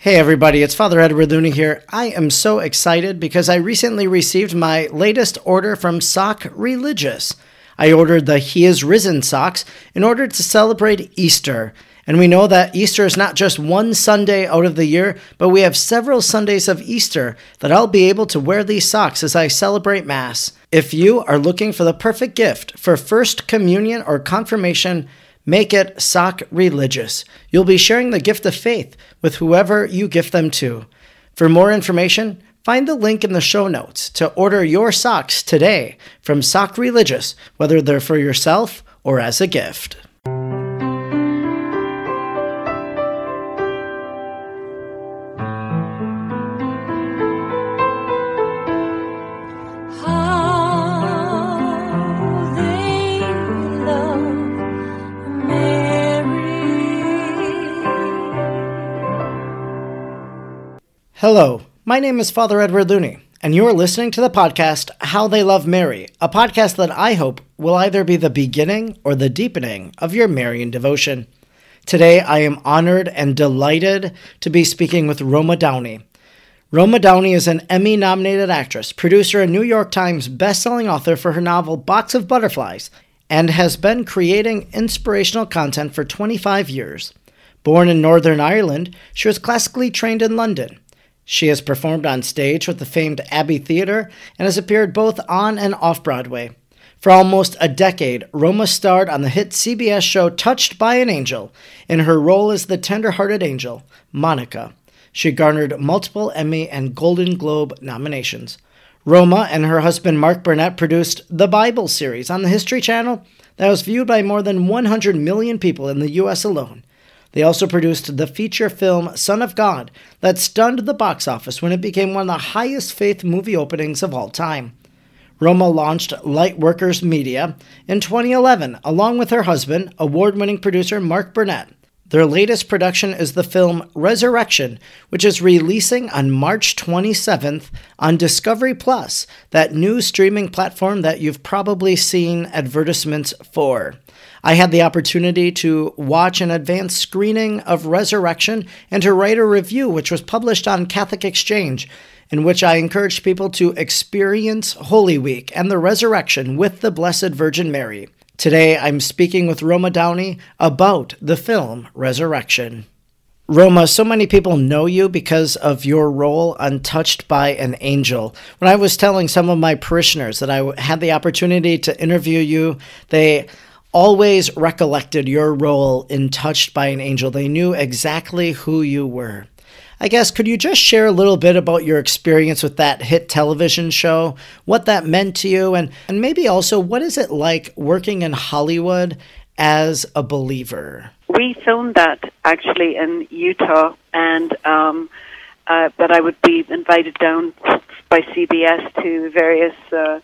Hey everybody, it's Father Edward Looney here. I am so excited because I recently received my latest order from Sock Religious. I ordered the He is Risen socks in order to celebrate Easter. And we know that Easter is not just one Sunday out of the year, but we have several Sundays of Easter that I'll be able to wear these socks as I celebrate Mass. If you are looking for the perfect gift for First Communion or Confirmation, Make it sock religious. You'll be sharing the gift of faith with whoever you gift them to. For more information, find the link in the show notes to order your socks today from Sock Religious, whether they're for yourself or as a gift. Hello, my name is Father Edward Looney, and you're listening to the podcast How They Love Mary, a podcast that I hope will either be the beginning or the deepening of your Marian devotion. Today, I am honored and delighted to be speaking with Roma Downey. Roma Downey is an Emmy nominated actress, producer, and New York Times bestselling author for her novel Box of Butterflies, and has been creating inspirational content for 25 years. Born in Northern Ireland, she was classically trained in London. She has performed on stage with the famed Abbey Theatre and has appeared both on and off Broadway. For almost a decade, Roma starred on the hit CBS show Touched by an Angel in her role as the tender-hearted angel, Monica. She garnered multiple Emmy and Golden Globe nominations. Roma and her husband Mark Burnett produced the Bible series on the History Channel that was viewed by more than 100 million people in the US alone. They also produced the feature film Son of God that stunned the box office when it became one of the highest faith movie openings of all time. Roma launched Lightworkers Media in 2011 along with her husband, award winning producer Mark Burnett. Their latest production is the film Resurrection, which is releasing on March 27th on Discovery Plus, that new streaming platform that you've probably seen advertisements for. I had the opportunity to watch an advanced screening of Resurrection and to write a review, which was published on Catholic Exchange, in which I encouraged people to experience Holy Week and the resurrection with the Blessed Virgin Mary. Today, I'm speaking with Roma Downey about the film Resurrection. Roma, so many people know you because of your role on Touched by an Angel. When I was telling some of my parishioners that I had the opportunity to interview you, they always recollected your role in Touched by an Angel. They knew exactly who you were. I guess, could you just share a little bit about your experience with that hit television show, what that meant to you, and, and maybe also what is it like working in Hollywood as a believer? we filmed that actually in Utah, and um, uh, that I would be invited down by CBS to various uh,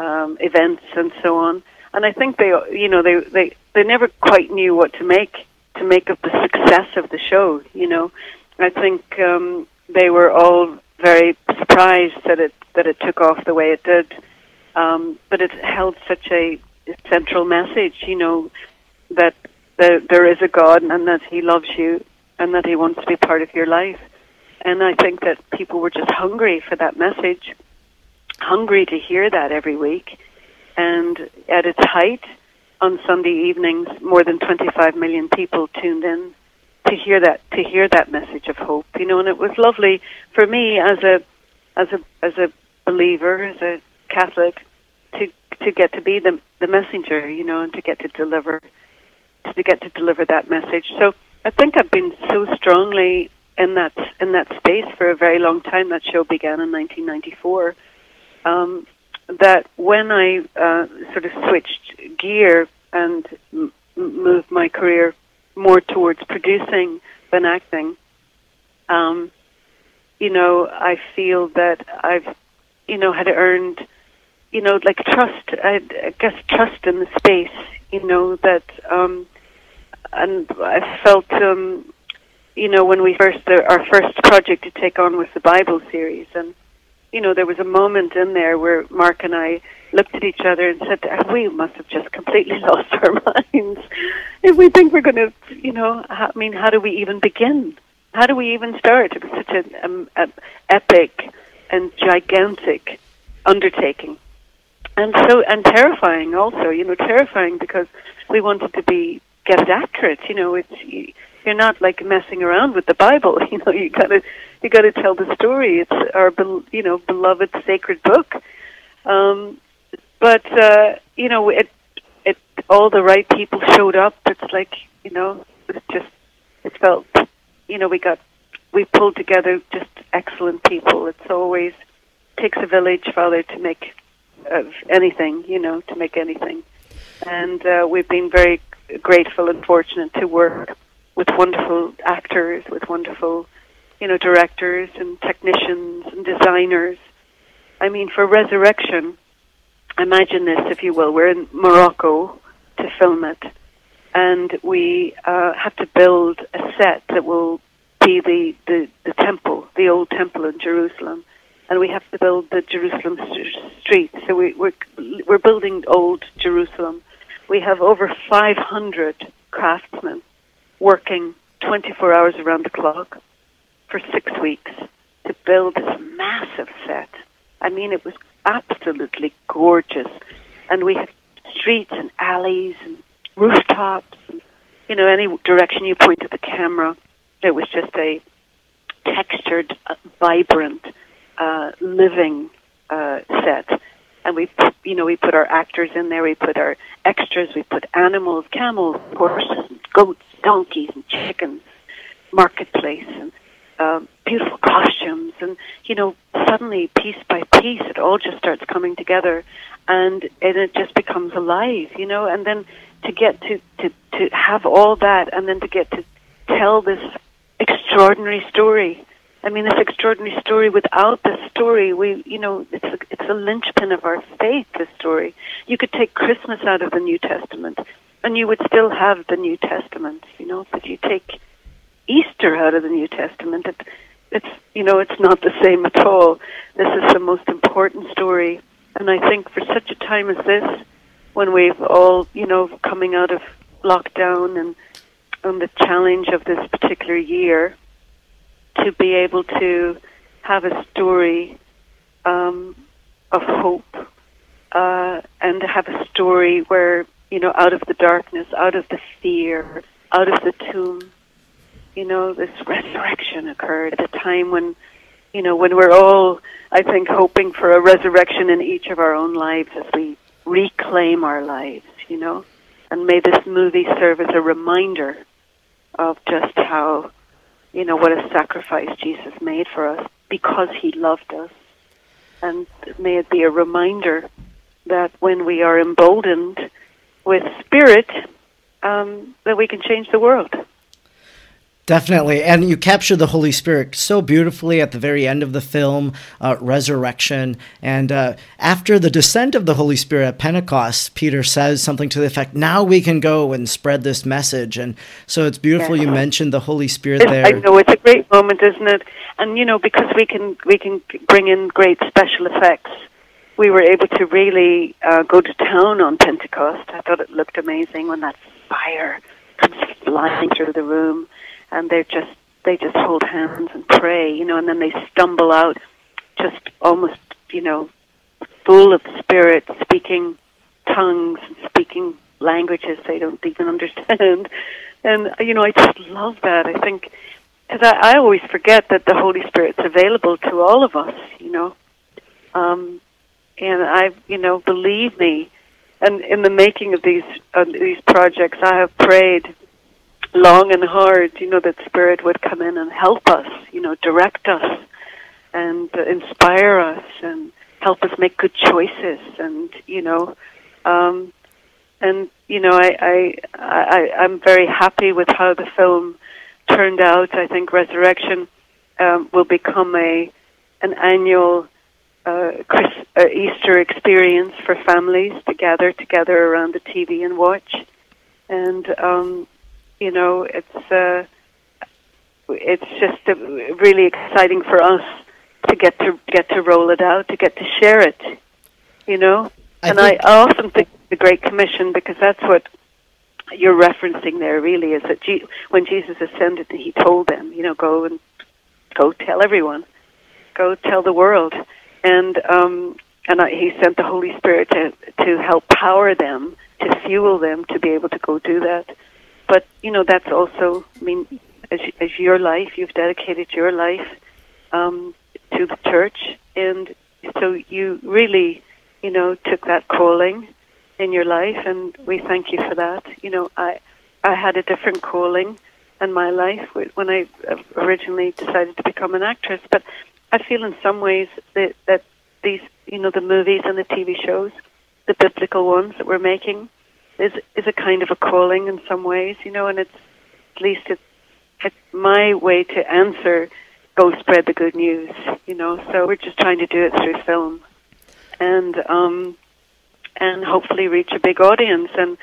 um, events and so on. And I think they, you know, they they they never quite knew what to make to make of the success of the show. You know, I think um, they were all very surprised that it that it took off the way it did. Um, but it held such a central message, you know, that there, there is a God and that He loves you and that He wants to be part of your life. And I think that people were just hungry for that message, hungry to hear that every week. And at its height, on Sunday evenings, more than 25 million people tuned in to hear that to hear that message of hope. You know, and it was lovely for me as a as a as a believer, as a Catholic, to to get to be the the messenger. You know, and to get to deliver to get to deliver that message. So I think I've been so strongly in that in that space for a very long time. That show began in 1994. Um, that when I uh, sort of switched gear and m- moved my career more towards producing than acting, um, you know, I feel that I've, you know, had earned, you know, like trust. I, I guess trust in the space. You know that. Um, and I felt, um, you know, when we first our first project to take on was the Bible series, and you know, there was a moment in there where Mark and I looked at each other and said, "We must have just completely lost our minds if we think we're going to, you know, I mean, how do we even begin how do we even start? It was such an um, a epic and gigantic undertaking, and so and terrifying also. You know, terrifying because we wanted to be get it accurate. You know, it's you're not like messing around with the Bible. You know, you gotta you gotta tell the story. It's our you know beloved sacred book. Um, but uh, you know, it it all the right people showed up. It's like you know, it's just it felt you know we got we pulled together just excellent people. It's always takes a village, Father, to make of anything. You know, to make anything, and uh, we've been very grateful and fortunate to work with wonderful actors, with wonderful you know directors and technicians and designers. I mean, for Resurrection imagine this, if you will. We're in Morocco to film it, and we uh, have to build a set that will be the, the, the temple, the old temple in Jerusalem. And we have to build the Jerusalem st- streets. So we, we're, we're building old Jerusalem. We have over 500 craftsmen working 24 hours around the clock for six weeks to build this massive set. I mean, it was absolutely gorgeous. And we had streets and alleys and rooftops and, you know, any direction you pointed the camera, it was just a textured, uh, vibrant, uh, living uh, set. And we, you know, we put our actors in there. We put our extras. We put animals, camels, horses, goats, donkeys, and chickens, marketplace, and um, beautiful costumes, and you know, suddenly piece by piece, it all just starts coming together, and and it just becomes alive, you know. And then to get to to to have all that, and then to get to tell this extraordinary story. I mean, this extraordinary story. Without this story, we, you know, it's a, it's a linchpin of our faith. This story. You could take Christmas out of the New Testament, and you would still have the New Testament. You know, but you take Easter out of the New Testament, it, it's you know it's not the same at all. This is the most important story, and I think for such a time as this, when we've all you know coming out of lockdown and and the challenge of this particular year, to be able to have a story um, of hope uh, and to have a story where you know out of the darkness, out of the fear, out of the tomb you know, this resurrection occurred at a time when, you know, when we're all, I think, hoping for a resurrection in each of our own lives as we reclaim our lives, you know. And may this movie serve as a reminder of just how, you know, what a sacrifice Jesus made for us because he loved us. And may it be a reminder that when we are emboldened with spirit, um, that we can change the world. Definitely. And you capture the Holy Spirit so beautifully at the very end of the film, uh, Resurrection. And uh, after the descent of the Holy Spirit at Pentecost, Peter says something to the effect, now we can go and spread this message. And so it's beautiful Yes. you mentioned the Holy Spirit It's- there. I know it's a great moment, isn't it? And you know, because we can we can bring in great special effects, we were able to really uh, go to town on Pentecost. I thought it looked amazing when that fire comes flying through the room, and they just they just hold hands and pray, you know, and then they stumble out, just almost you know, full of spirit, speaking tongues, and speaking languages they don't even understand. And you know, I just love that. I think because I, I always forget that the Holy Spirit's available to all of us. You know, um, and I, you know, believe me. And in the making of these uh, these projects, I have prayed long and hard. You know, that Spirit would come in and help us. You know, direct us and uh, inspire us and help us make good choices. And you know, um, and you know, I, I I I'm very happy with how the film turned out. I think Resurrection um, will become a an annual uh, Chris, uh, Easter experience for families to gather together around the TV and watch. And um, you know, it's uh, it's just uh, really exciting for us to get to get to roll it out, to get to share it. You know, I and I, I often think the Great Commission because that's what you're referencing there really is that Je- when Jesus ascended, he told them, you know, go and go tell everyone, go tell the world, and um, and I, he sent the Holy Spirit to to help power them, to fuel them to be able to go do that. But you know, that's also, I mean, as as your life, you've dedicated your life um, to the church, and so you really, you know, took that calling in your life, and we thank you for that. You know, I I had a different calling in my life when I originally decided to become an actress, but I feel in some ways that that these, you know, the movies and the TV shows, the biblical ones that we're making, is is a kind of a calling in some ways, you know, and it's at least it's, it's my way to answer go spread the good news, you know. So we're just trying to do it through film, and um, and hopefully reach a big audience. And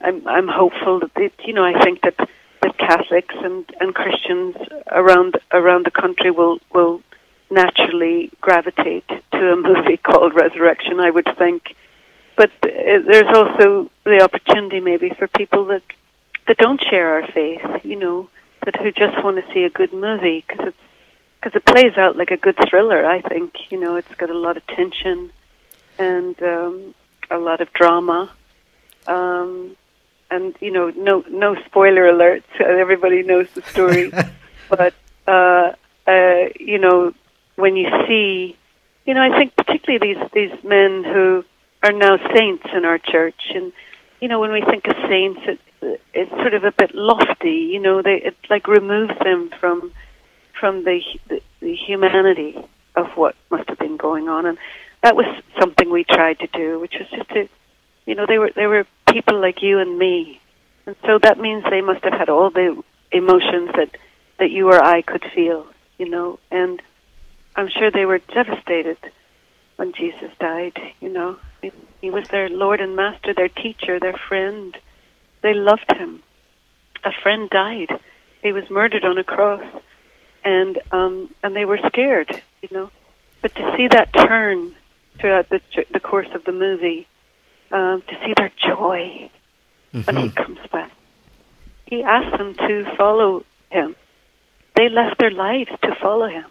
I'm I'm hopeful that it, you know I think that that Catholics and and Christians around around the country will will naturally gravitate to a movie called Resurrection. I would think, but uh, there's also the opportunity maybe for people that that don't share our faith, you know, that who just want to see a good movie because it's because it plays out like a good thriller. I think you know it's got a lot of tension and um, a lot of drama, um, and you know no no spoiler alerts. Everybody knows the story, but uh, uh, you know when you see, you know I think particularly these these men who are now saints in our church, and you know when we think of saints, it, it's sort of a bit lofty. You know they it like removes them from from the, the, the humanity of what must have been going on, and that was something we tried to do, which was just to, you know, they were they were people like you and me, and so that means they must have had all the emotions that that you or I could feel, you know, and I'm sure they were devastated when Jesus died. You know, he was their Lord and Master, their teacher, their friend. They loved him. A friend died. He was murdered on a cross and um, and they were scared, you know. But to see that turn throughout the the course of the movie, um, to see their joy mm-hmm. when he comes back, he asked them to follow him. They left their lives to follow him,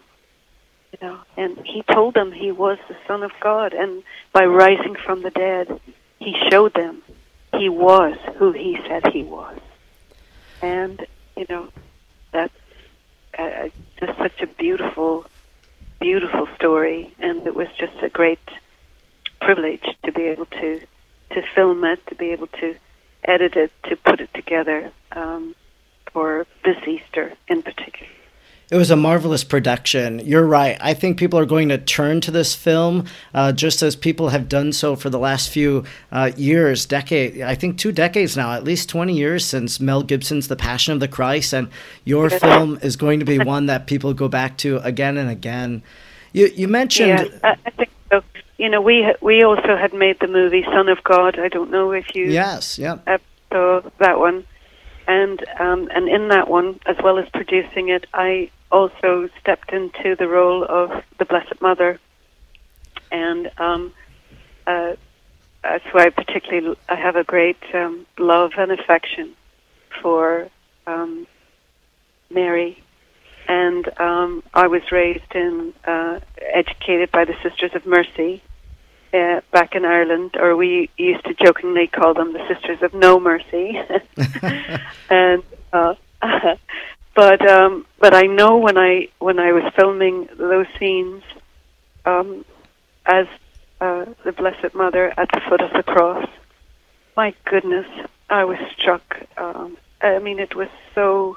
know. And he told them he was the Son of God, and by rising from the dead, he showed them he was who he said he was. And you know that uh, just such a beautiful, beautiful story, and it was just a great privilege to be able to to film it, to be able to edit it, to put it together um, for this Easter in particular. It was a marvelous production. You're right. I think people are going to turn to this film uh, just as people have done so for the last few uh, years, decade. I think two decades now, at least 20 years since Mel Gibson's The Passion of the Christ. And your film is going to be one that people go back to again and again. You, you mentioned. Yeah, I think so. You know, we we also had made the movie Son of God. I don't know if you. Yes, yeah. Saw that one and um, and in that one, as well as producing it, I also stepped into the role of the Blessed Mother, and um, uh, that's why I particularly I have a great um, love and affection for um, Mary, and um, I was raised and uh, educated by the Sisters of Mercy uh, back in Ireland, or we used to jokingly call them the Sisters of No Mercy, and. Uh, but um, but I know when I when I was filming those scenes, um, as uh, the Blessed Mother at the foot of the cross, my goodness, I was struck. Um, I mean, it was so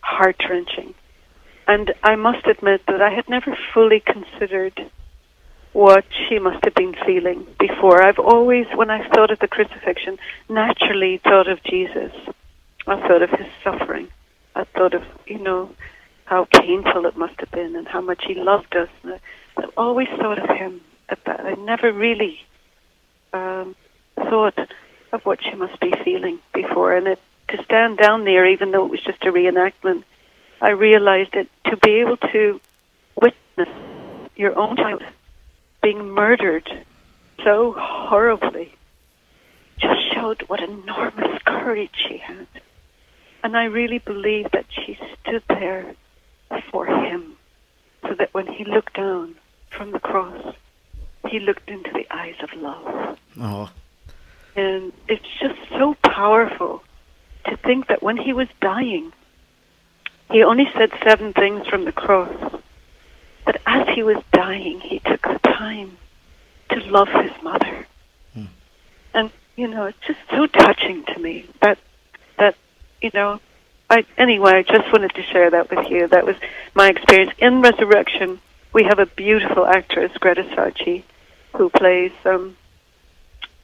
heart wrenching, and I must admit that I had never fully considered what she must have been feeling before. I've always, when I thought of the crucifixion, naturally thought of Jesus. I thought of his suffering I thought of, you know, how painful it must have been and how much he loved us. And I, I always thought of him that. I never really um, thought of what she must be feeling before. And it, to stand down there, even though it was just a reenactment, I realized that to be able to witness your own child being murdered so horribly just showed what enormous courage she had. And I really believe that she stood there for him so that when he looked down from the cross, he looked into the eyes of love. Oh, And it's just so powerful to think that when he was dying, he only said seven things from the cross. But as he was dying, he took the time to love his mother. Hmm. And, you know, it's just so touching to me that, that, you know, I, anyway, I just wanted to share that with you. That was my experience. In Resurrection, we have a beautiful actress, Greta Scacchi, who plays um,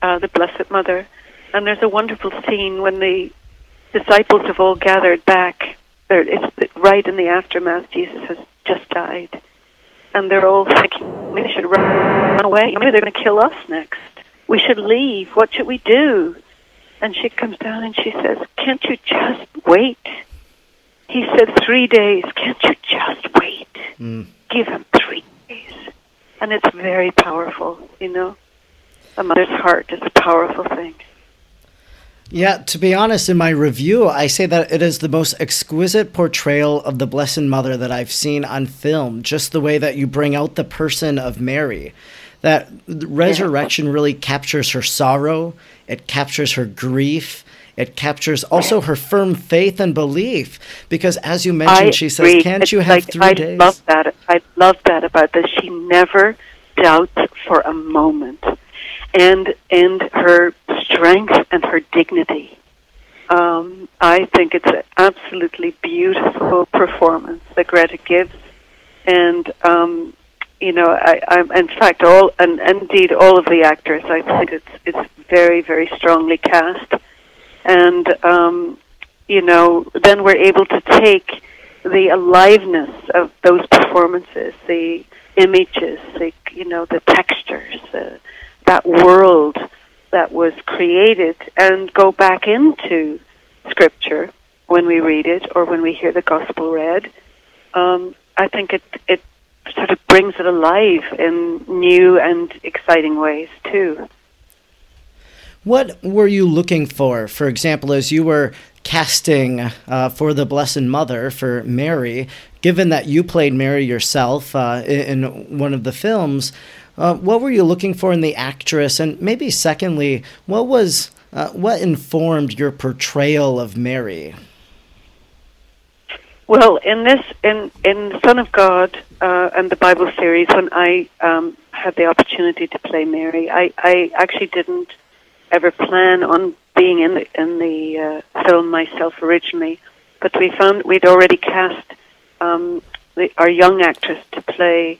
uh, the Blessed Mother. And there's a wonderful scene when the disciples have all gathered back. They're, it's right in the aftermath. Jesus has just died. And they're all thinking, we should run, run away. Maybe they're going to kill us next. We should leave. What should we do? And she comes down and she says, Can't you just wait? He said, Three days. Can't you just wait? Mm. Give him three days. And it's very powerful, you know? A mother's heart is a powerful thing. Yeah, to be honest, in my review, I say that it is the most exquisite portrayal of the Blessed Mother that I've seen on film. Just the way that you bring out the person of Mary. That resurrection really captures her sorrow, it captures her grief, it captures also her firm faith and belief. Because as you mentioned, I she says, agree. Can't It's you have like, three I days? love that. I love that about this. She never doubts for a moment, and and her strength and her dignity. Um, I think it's an absolutely beautiful performance that Greta gives, and um, you know, I, I'm in fact all and, indeed all of the actors. I think it's it's very very strongly cast, and um, you know, then we're able to take the aliveness of those performances, the images, the you know, the textures, the, that world that was created, and go back into scripture when we read it or when we hear the gospel read. Um, I think it it sort of brings it alive in new and exciting ways too. What were you looking for? For example, as you were casting uh, for the Blessed Mother for Mary, given that you played Mary yourself uh, in, in one of the films, uh, what were you looking for in the actress? And maybe secondly, what was uh, what informed your portrayal of Mary? Well, in this, in in Son of God uh, and the Bible series, when I um, had the opportunity to play Mary, I, I actually didn't ever plan on being in the in the uh, film myself originally, but we found we'd already cast um, the, our young actress to play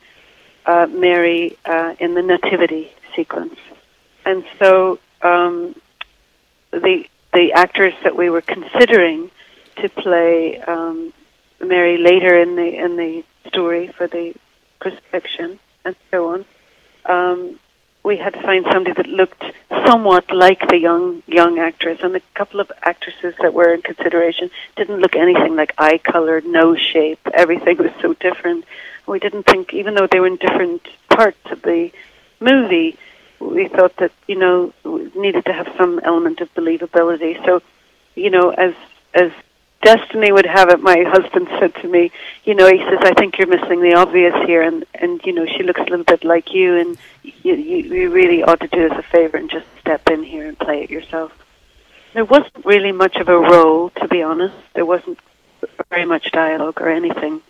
uh, Mary uh, in the nativity sequence, and so um, the the actors that we were considering to play um, Mary later in the in the story for the crucifixion and so on. Um, we had to find somebody that looked somewhat like the young young actress, and a couple of actresses that were in consideration didn't look anything like eye color, nose shape. Everything was so different. We didn't think, even though they were in different parts of the movie, we thought that you know we needed to have some element of believability. So, you know, as as destiny would have it, my husband said to me, you know, he says, I think you're missing the obvious here, and and you know, she looks a little bit like you, and you you, you really ought to do us a favor and just step in here and play it yourself. There wasn't really much of a role, to be honest. There wasn't very much dialogue or anything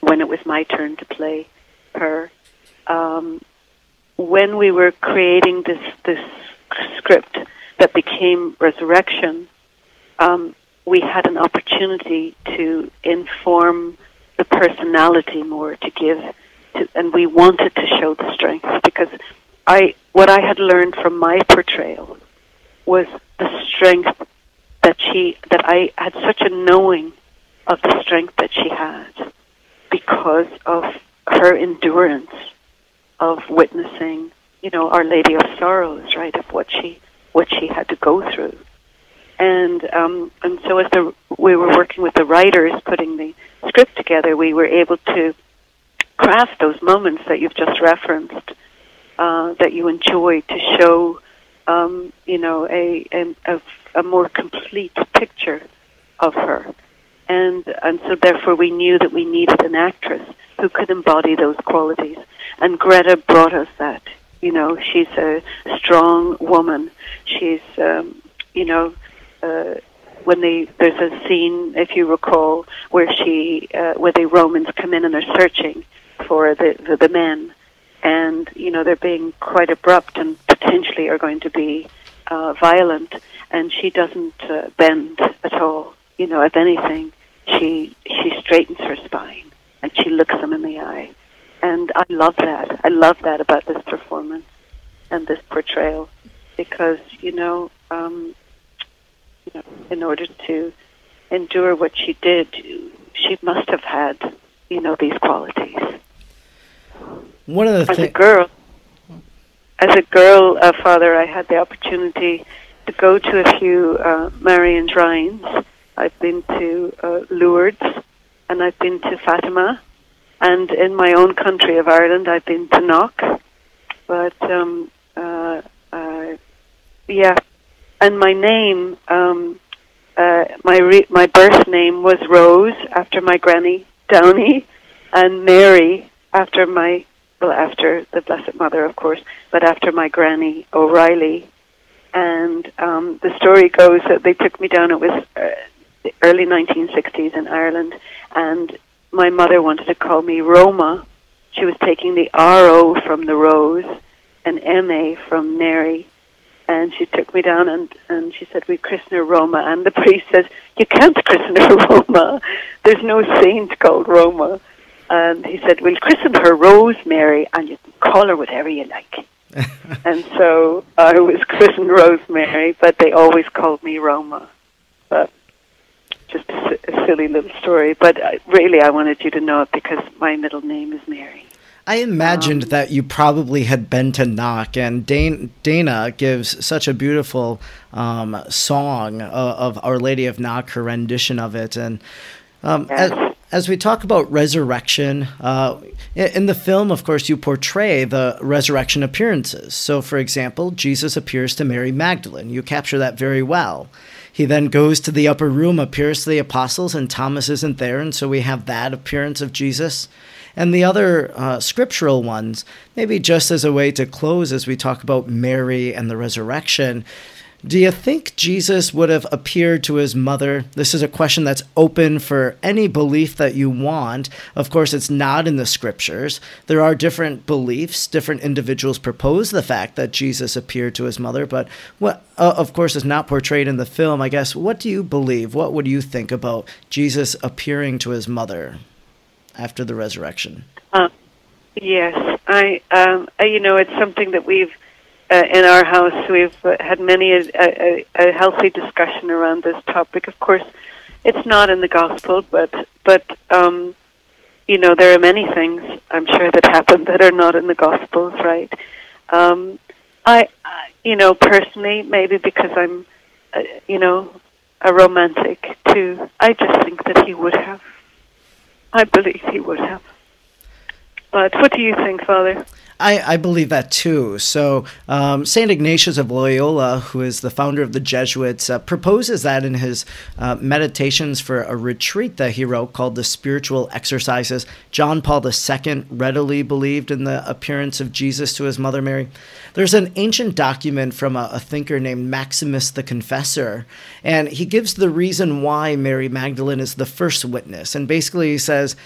when it was my turn to play her. Um, when we were creating this this script that became Resurrection, um, we had an opportunity to inform the personality more, to give, to, and we wanted to show the strength because I what I had learned from my portrayal was the strength that she that I had such a knowing of the strength that she had because of her endurance of witnessing, you know, Our Lady of Sorrows, right, of what she what she had to go through. And um, and so as the we were working with the writers putting the script together, we were able to craft those moments that you've just referenced, uh, that you enjoy to show um, you know, a, a, a, more complete picture of her. And, and so therefore we knew that we needed an actress who could embody those qualities. And Greta brought us that. You know, she's a strong woman. She's, um, you know, uh, when they there's a scene, if you recall, where she uh, where the Romans come in and they're searching for the, the the men, and you know they're being quite abrupt and potentially are going to be uh, violent, and she doesn't uh, bend at all. You know, if anything, she she straightens her spine and she looks them in the eye, and I love that. I love that about this performance and this portrayal, because you know. Um, you know, in order to endure what she did, she must have had, you know, these qualities. One of the As a girl, as a girl, uh, father, I had the opportunity to go to a few uh, Marian shrines. I've been to uh, Lourdes, and I've been to Fatima, and in my own country of Ireland, I've been to Knock. But um, uh, uh, yeah, and my name, um, uh, my re- my birth name was Rose after my granny Downey, and Mary after my well after the Blessed Mother, of course, but after my granny O'Reilly. And um, the story goes that they took me down. It was uh, the early 1960s in Ireland, and my mother wanted to call me Roma. She was taking the R O from the Rose and M A from Mary and she took me down and, and she said, we christen her Roma. And the priest says, you can't christen her Roma. There's no saint called Roma. And he said, we'll christen her Rosemary and you can call her whatever you like. and so I was christened Rosemary, but they always called me Roma. But just a, a silly little story. But uh, really, I wanted you to know it because my middle name is Mary. I imagined Um, that you probably had been to Knock, and Dana, Dana gives such a beautiful um, song of, of Our Lady of Knock, her rendition of it. And um, Yes. as, as we talk about resurrection, uh, in the film, of course, you portray the resurrection appearances. So, for example, Jesus appears to Mary Magdalene. You capture that very well. He then goes to the upper room, appears to the apostles, and Thomas isn't there, and so we have that appearance of Jesus. And the other uh, scriptural ones, maybe just as a way to close as we talk about Mary and the resurrection, do you think Jesus would have appeared to his mother? This is a question that's open for any belief that you want. Of course, it's not in the scriptures. There are different beliefs. Different individuals propose the fact that Jesus appeared to his mother, but what, uh, of course, is not portrayed in the film. I guess, what do you believe? What would you think about Jesus appearing to his mother after the resurrection? Uh, yes, I. Um, uh, you know, it's something that we've uh, in our house. We've uh, had many a, a, a healthy discussion around this topic. Of course, it's not in the gospel, but but um, you know, there are many things I'm sure that happen that are not in the gospels, right? Um, I, I, you know, personally, maybe because I'm, uh, you know, a romantic too. I just think that he would have. I believe he would have. But what do you think, Father? I, I believe that too. So, um, St. Ignatius of Loyola, who is the founder of the Jesuits, uh, proposes that in his uh, meditations for a retreat that he wrote called the Spiritual Exercises. John Paul II readily believed in the appearance of Jesus to his mother Mary. There's an ancient document from a, a thinker named Maximus the Confessor, and he gives the reason why Mary Magdalene is the first witness. And basically, he says,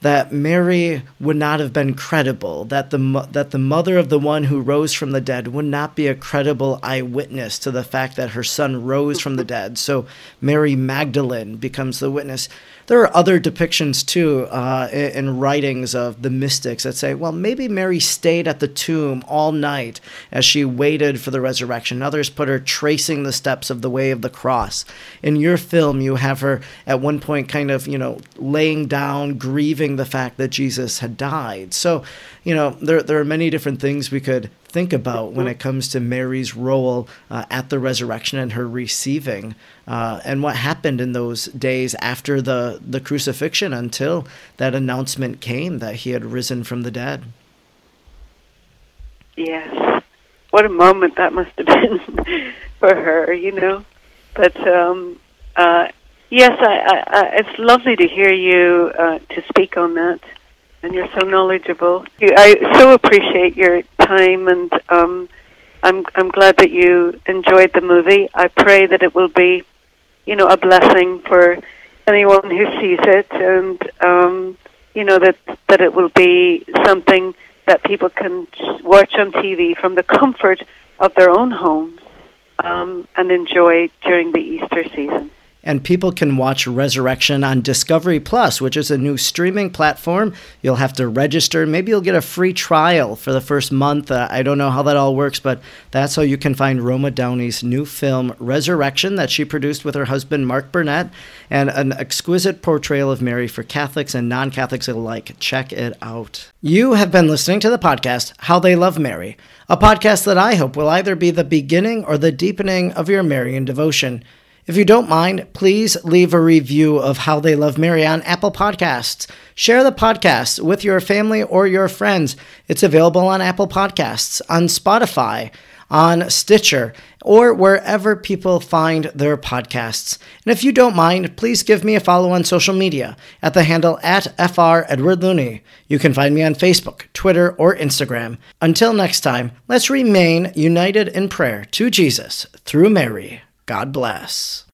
that Mary would not have been credible, that the that the mother of the one who rose from the dead would not be a credible eyewitness to the fact that her son rose from the dead. So Mary Magdalene becomes the witness. There are other depictions too uh, in, in writings of the mystics that say, well, maybe Mary stayed at the tomb all night as she waited for the resurrection. Others put her tracing the steps of the way of the cross. In your film, you have her at one point kind of, you know, laying down, grieving the fact that Jesus had died. So, you know, there, there are many different things we could think about when it comes to Mary's role uh, at the resurrection and her receiving, uh, and what happened in those days after the, the crucifixion until that announcement came that he had risen from the dead. Yes, what a moment that must have been for her, you know. But um, uh, yes, I, I, I, it's lovely to hear you uh, to speak on that, and you're so knowledgeable. I so appreciate your time, and um, I'm I'm glad that you enjoyed the movie. I pray that it will be, you know, a blessing for anyone who sees it, and um, you know that that it will be something that people can watch on TV from the comfort of their own homes um, and enjoy during the Easter season. And people can watch Resurrection on Discovery Plus, which is a new streaming platform. You'll have to register. Maybe you'll get a free trial for the first month. Uh, I don't know how that all works, but that's how you can find Roma Downey's new film, Resurrection, that she produced with her husband, Mark Burnett, and an exquisite portrayal of Mary for Catholics and non Catholics alike. Check it out. You have been listening to the podcast, How They Love Mary, a podcast that I hope will either be the beginning or the deepening of your Marian devotion. If you don't mind, please leave a review of How They Love Mary on Apple Podcasts. Share the podcast with your family or your friends. It's available on Apple Podcasts, on Spotify, on Stitcher, or wherever people find their podcasts. And if you don't mind, please give me a follow on social media at the handle at FR Edward Looney. You can find me on Facebook, Twitter, or Instagram. Until next time, let's remain united in prayer to Jesus through Mary. God bless.